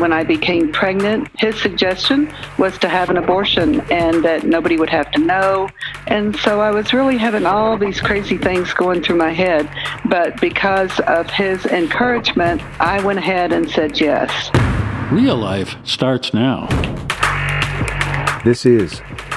When I became pregnant, his suggestion was to have an abortion and that nobody would have to know. And so I was really having all these crazy things going through my head. But because of his encouragement, I went ahead and said yes. Real life starts now. This is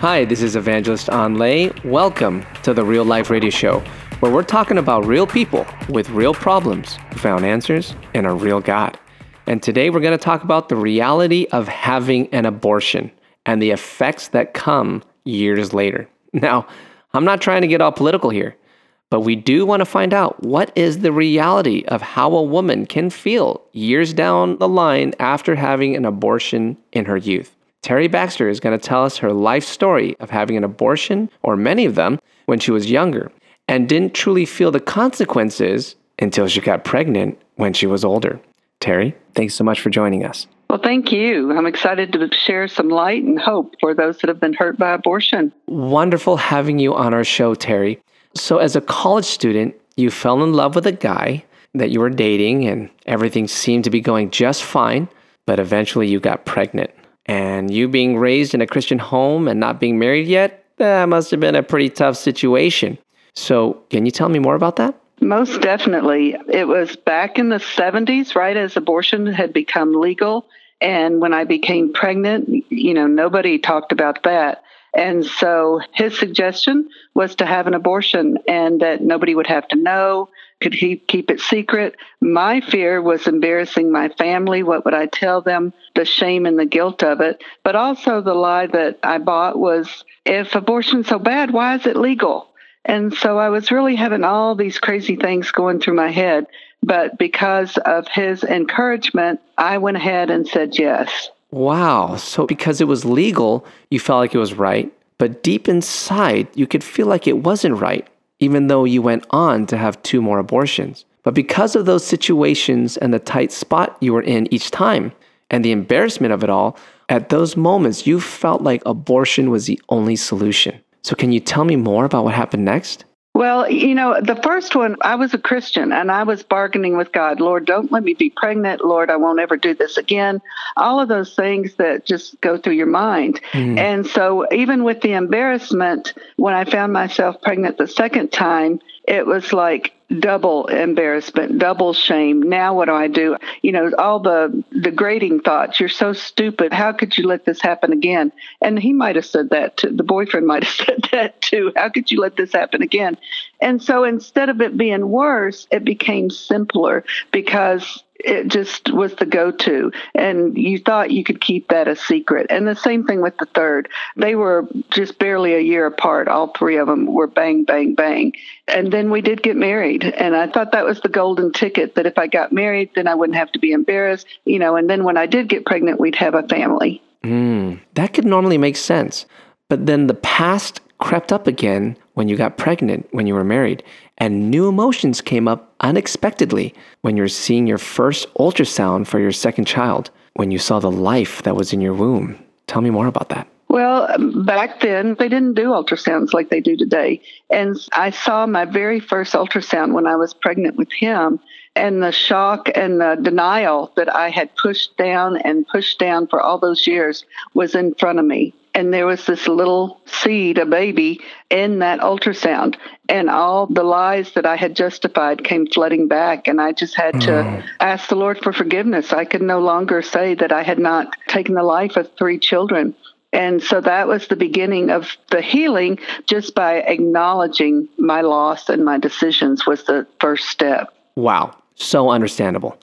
Hi, this is Evangelist Anh Le. Welcome to the Real Life Radio Show, where we're talking about real people with real problems who found answers in a real God. And today we're going to talk about the reality of having an abortion and the effects that come years later. Now, I'm not trying to get all political here, but we do want to find out what is the reality of how a woman can feel years down the line after having an abortion in her youth. Terri Baxter is going to tell us her life story of having an abortion, or many of them, when she was younger, and didn't truly feel the consequences until she got pregnant when she was older. Terri, thanks so much for joining us. Well, thank you. I'm excited to share some light and hope for those that have been hurt by abortion. Wonderful having you on our show, Terri. So, as a college student, you fell in love with a guy that you were dating, and everything seemed to be going just fine, but eventually you got pregnant. And you being raised in a Christian home and not being married yet, that must have been a pretty tough situation. So, can you tell me more about that? Most definitely. It was back in the 70s, right as abortion had become legal. And when I became pregnant, you know, nobody talked about that. And so his suggestion was to have an abortion and that nobody would have to know, could he keep it secret. My fear was embarrassing my family. What would I tell them? The shame and the guilt of it. But also the lie that I bought was if abortion's so bad, why is it legal? And so I was really having all these crazy things going through my head. But because of his encouragement, I went ahead and said yes. Wow. So because it was legal, you felt like it was right. But deep inside, you could feel like it wasn't right, even though you went on to have two more abortions. But because of those situations and the tight spot you were in each time, and the embarrassment of it all, at those moments, you felt like abortion was the only solution. So, can you tell me more about what happened next? Well, you know, the first one, I was a Christian and I was bargaining with God, Lord, don't let me be pregnant. Lord, I won't ever do this again. All of those things that just go through your mind. Mm. And so, even with the embarrassment, when I found myself pregnant the second time, it was like double embarrassment, double shame. Now what do I do? You know, all the degrading thoughts. You're so stupid. How could you let this happen again? And he might have said that too. The boyfriend might have said that too. How could you let this happen again? And so instead of it being worse, it became simpler because it just was the go to. And you thought you could keep that a secret. And the same thing with the third. They were just barely a year apart. All three of them were bang, bang, bang. And then we did get married. And I thought that was the golden ticket that if I got married, then I wouldn't have to be embarrassed, you know. And then when I did get pregnant, we'd have a family. Mm, that could normally make sense. But then the past crept up again when you got pregnant, when you were married, and new emotions came up unexpectedly when you're seeing your first ultrasound for your second child, when you saw the life that was in your womb. Tell me more about that. Well, um, back then, they didn't do ultrasounds like they do today. And I saw my very first ultrasound when I was pregnant with him. And the shock and the denial that I had pushed down and pushed down for all those years was in front of me and there was this little seed, a baby, in that ultrasound. And all the lies that I had justified came flooding back. And I just had to mm. ask the Lord for forgiveness. I could no longer say that I had not taken the life of three children. And so that was the beginning of the healing just by acknowledging my loss and my decisions was the first step. Wow. So understandable.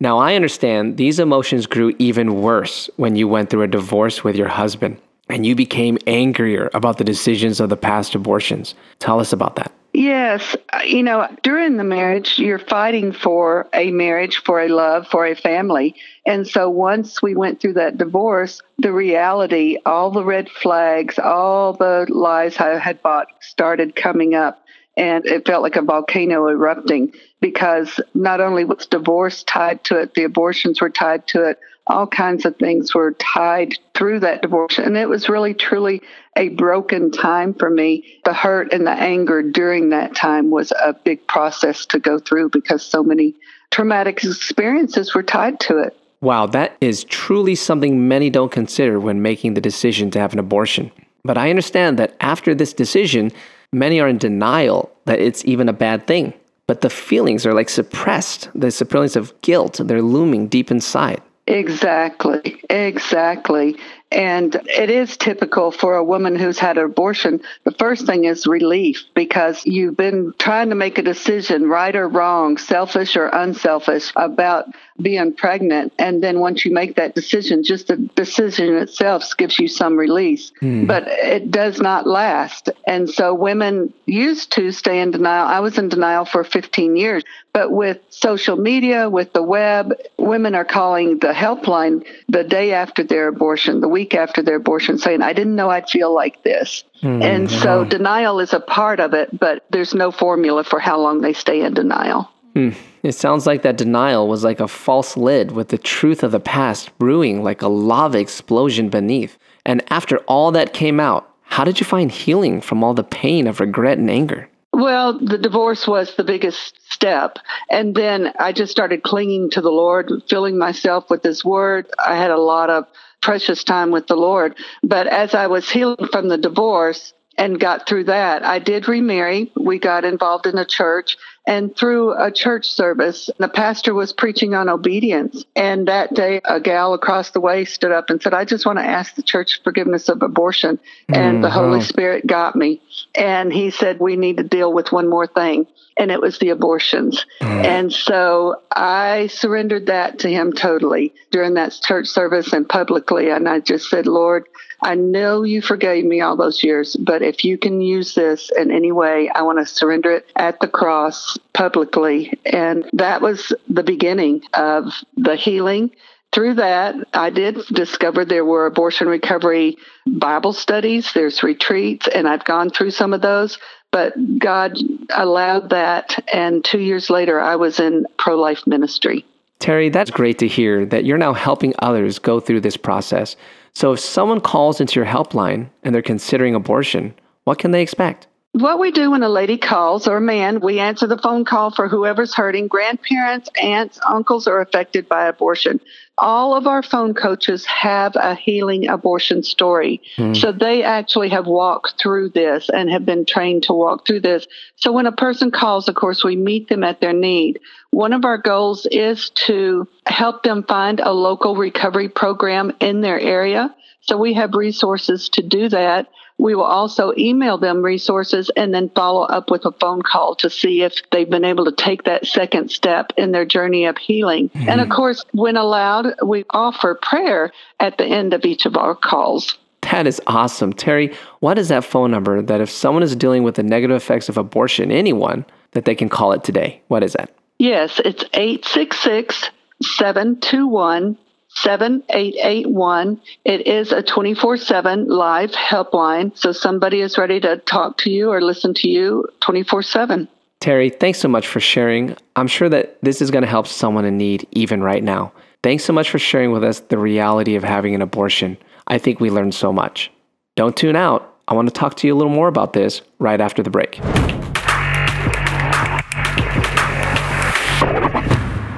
Now, I understand these emotions grew even worse when you went through a divorce with your husband and you became angrier about the decisions of the past abortions. Tell us about that. Yes. Uh, You know, during the marriage, you're fighting for a marriage, for a love, for a family. And so once we went through that divorce, the reality, all the red flags, all the lies I had bought started coming up. And it felt like a volcano erupting because not only was divorce tied to it, the abortions were tied to it, all kinds of things were tied through that divorce. And it was really, truly a broken time for me. The hurt and the anger during that time was a big process to go through because so many traumatic experiences were tied to it. Wow, that is truly something many don't consider when making the decision to have an abortion. But I understand that after this decision, many are in denial that it's even a bad thing. But the feelings are like suppressed. The feelings of guilt, they're looming deep inside. Exactly, exactly. And it is typical for a woman who's had an abortion. The first thing is relief because you've been trying to make a decision, right or wrong, selfish or unselfish, about being pregnant. And then once you make that decision, just the decision itself gives you some release. Hmm. But it does not last. And so women used to stay in denial. I was in denial for 15 years. But with social media, with the web, women are calling the helpline the day after their abortion, the week after their abortion, saying, I didn't know I'd feel like this. Hmm. and so denial is a part of it, but there's no formula for how long they stay in denial. Hmm. It sounds like that denial was like a false lid with the truth of the past brewing like a lava explosion beneath. And after all that came out, how did you find healing from all the pain of regret and anger? Well, the divorce was the biggest step. And then I just started clinging to the Lord, filling myself with His Word. I had a lot of precious time with the Lord. But as I was healing from the divorce and got through that, I did remarry. We got involved in a church. And through a church service, the pastor was preaching on obedience. And that day, a gal across the way stood up and said, I just want to ask the church forgiveness of abortion. And the mm-hmm. Holy Spirit got me. And he said, We need to deal with one more thing. And it was the abortions. Mm. And so I surrendered that to him totally during that church service and publicly. And I just said, Lord, I know you forgave me all those years, but if you can use this in any way, I want to surrender it at the cross publicly. And that was the beginning of the healing. Through that, I did discover there were abortion recovery Bible studies, there's retreats, and I've gone through some of those. But God allowed that. And two years later, I was in pro life ministry. Terri, that's great to hear that you're now helping others go through this process. So if someone calls into your helpline and they're considering abortion, what can they expect? What we do when a lady calls or a man, we answer the phone call for whoever's hurting. Grandparents, aunts, uncles are affected by abortion. All of our phone coaches have a healing abortion story. Hmm. So they actually have walked through this and have been trained to walk through this. So when a person calls, of course, we meet them at their need. One of our goals is to help them find a local recovery program in their area. So we have resources to do that. We will also email them resources and then follow up with a phone call to see if they've been able to take that second step in their journey of healing. Mm-hmm. And of course, when allowed, we offer prayer at the end of each of our calls. That is awesome. Terri, what is that phone number that if someone is dealing with the negative effects of abortion, anyone, that they can call it today? What is that? Yes, it's 866 721 7881. It is a 24 7 live helpline. So somebody is ready to talk to you or listen to you 24 7. Terri, thanks so much for sharing. I'm sure that this is going to help someone in need even right now. Thanks so much for sharing with us the reality of having an abortion. I think we learned so much. Don't tune out. I want to talk to you a little more about this right after the break.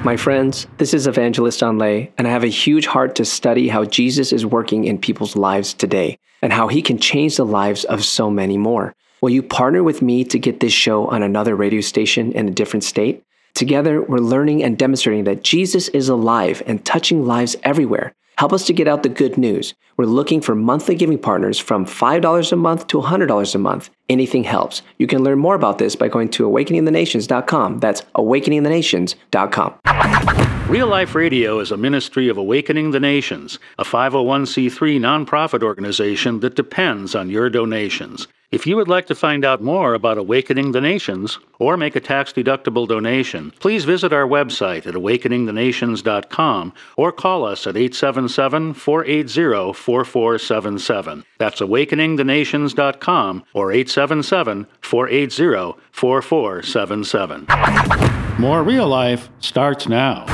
My friends, this is Evangelist Anh Le, and I have a huge heart to study how Jesus is working in people's lives today and how he can change the lives of so many more. Will you partner with me to get this show on another radio station in a different state? Together, we're learning and demonstrating that Jesus is alive and touching lives everywhere. Help us to get out the good news. We're looking for monthly giving partners from $5 a month to $100 a month. Anything helps. You can learn more about this by going to awakeningthenations.com. That's awakeningthenations.com. Real Life Radio is a ministry of Awakening the Nations, a 501c3 nonprofit organization that depends on your donations. If you would like to find out more about Awakening the Nations or make a tax deductible donation, please visit our website at awakeningthenations.com or call us at 877 480 4477. That's awakeningthenations.com or 877 480 4477. More real life starts now.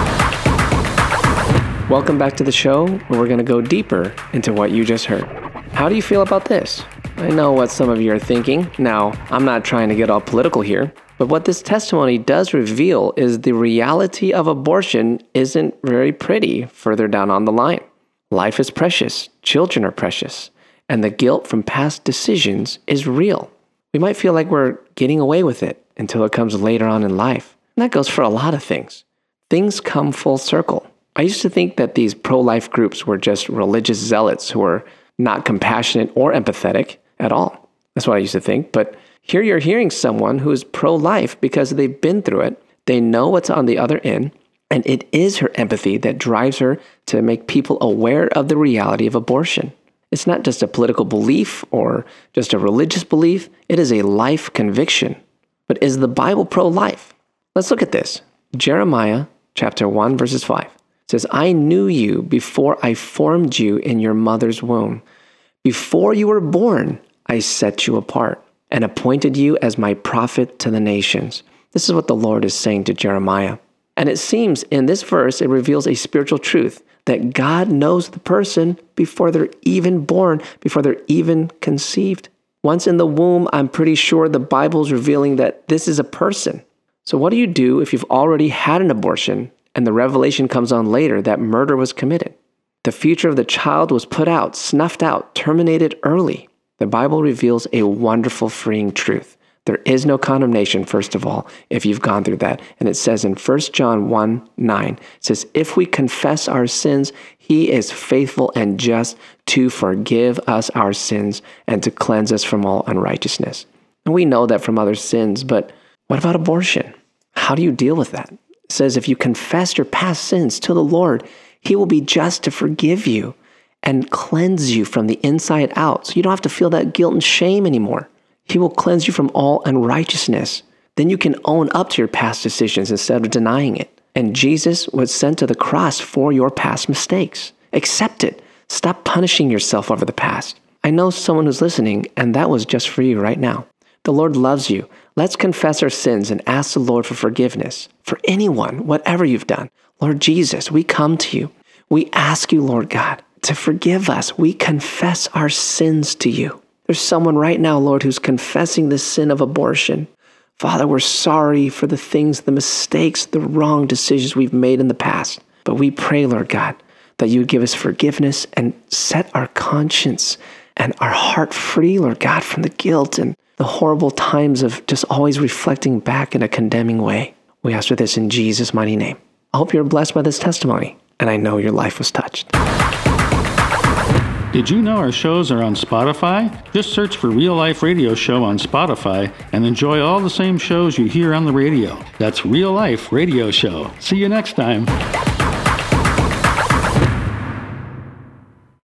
Welcome back to the show where we're going to go deeper into what you just heard. How do you feel about this? I know what some of you are thinking. Now, I'm not trying to get all political here, but what this testimony does reveal is the reality of abortion isn't very pretty further down on the line. Life is precious, children are precious, and the guilt from past decisions is real. We might feel like we're getting away with it until it comes later on in life. And that goes for a lot of things. Things come full circle. I used to think that these pro life groups were just religious zealots who were not compassionate or empathetic at all. That's what I used to think. But here you're hearing someone who is pro life because they've been through it, they know what's on the other end, and it is her empathy that drives her to make people aware of the reality of abortion. It's not just a political belief or just a religious belief, it is a life conviction. But is the Bible pro life? Let's look at this. Jeremiah chapter 1 verses 5 says, I knew you before I formed you in your mother's womb. Before you were born, I set you apart and appointed you as my prophet to the nations. This is what the Lord is saying to Jeremiah. And it seems in this verse, it reveals a spiritual truth that God knows the person before they're even born, before they're even conceived. Once in the womb, I'm pretty sure the Bible's revealing that this is a person. So, what do you do if you've already had an abortion and the revelation comes on later that murder was committed. The future of the child was put out, snuffed out, terminated early. The Bible reveals a wonderful, freeing truth. There is no condemnation, first of all, if you've gone through that. And it says in 1 John 1 9, it says, If we confess our sins, he is faithful and just to forgive us our sins and to cleanse us from all unrighteousness. And we know that from other sins, but what about abortion? How do you deal with that? says, If you confess your past sins to the Lord, He will be just to forgive you and cleanse you from the inside out. So you don't have to feel that guilt and shame anymore. He will cleanse you from all unrighteousness. Then you can own up to your past decisions instead of denying it. And Jesus was sent to the cross for your past mistakes. Accept it. Stop punishing yourself over the past. I know someone who's listening, and that was just for you right now. The Lord loves you. Let's confess our sins and ask the Lord for forgiveness for anyone, whatever you've done. Lord Jesus, we come to you. We ask you, Lord God, to forgive us. We confess our sins to you. There's someone right now, Lord, who's confessing the sin of abortion. Father, we're sorry for the things, the mistakes, the wrong decisions we've made in the past. But we pray, Lord God, that you would give us forgiveness and set our conscience and our heart free, Lord God, from the guilt and the horrible times of just always reflecting back in a condemning way. We ask for this in Jesus' mighty name. I hope you're blessed by this testimony, and I know your life was touched. Did you know our shows are on Spotify? Just search for Real Life Radio Show on Spotify and enjoy all the same shows you hear on the radio. That's Real Life Radio Show. See you next time.